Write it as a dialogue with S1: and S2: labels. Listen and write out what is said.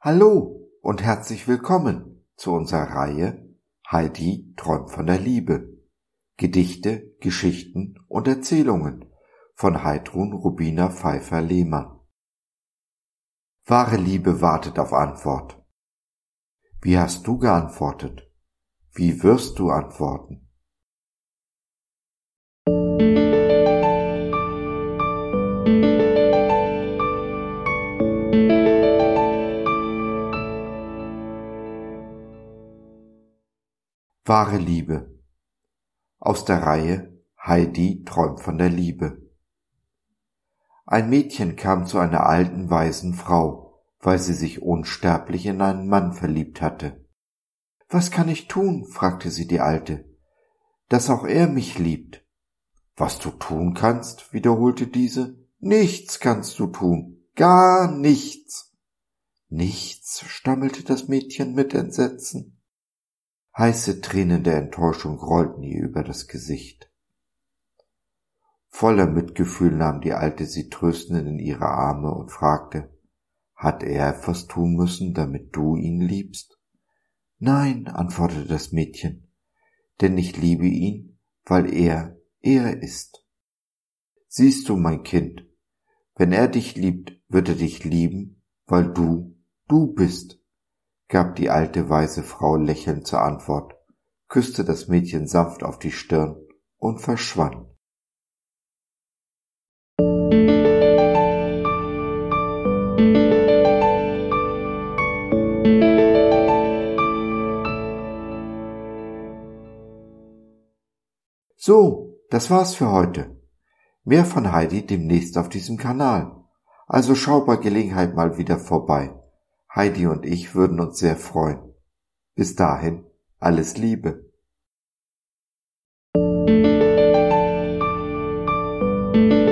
S1: Hallo und herzlich willkommen zu unserer Reihe Heidi träumt von der Liebe. Gedichte, Geschichten und Erzählungen von Heidrun Rubina Pfeiffer Lehmann. Wahre Liebe wartet auf Antwort. Wie hast du geantwortet? Wie wirst du antworten? Wahre Liebe aus der Reihe Heidi träumt von der Liebe. Ein Mädchen kam zu einer alten weisen Frau, weil sie sich unsterblich in einen Mann verliebt hatte. Was kann ich tun? fragte sie die Alte, dass auch er mich liebt. Was du tun kannst, wiederholte diese, nichts kannst du tun, gar nichts. Nichts, stammelte das Mädchen mit Entsetzen. Heiße Tränen der Enttäuschung rollten ihr über das Gesicht. Voller Mitgefühl nahm die Alte sie tröstend in ihre Arme und fragte, hat er etwas tun müssen, damit du ihn liebst? Nein, antwortete das Mädchen, denn ich liebe ihn, weil er er ist. Siehst du, mein Kind, wenn er dich liebt, wird er dich lieben, weil du du bist gab die alte weise Frau lächelnd zur Antwort, küsste das Mädchen sanft auf die Stirn und verschwand. So, das war's für heute. Mehr von Heidi demnächst auf diesem Kanal. Also schau bei Gelegenheit mal wieder vorbei. Heidi und ich würden uns sehr freuen. Bis dahin, alles Liebe. thank you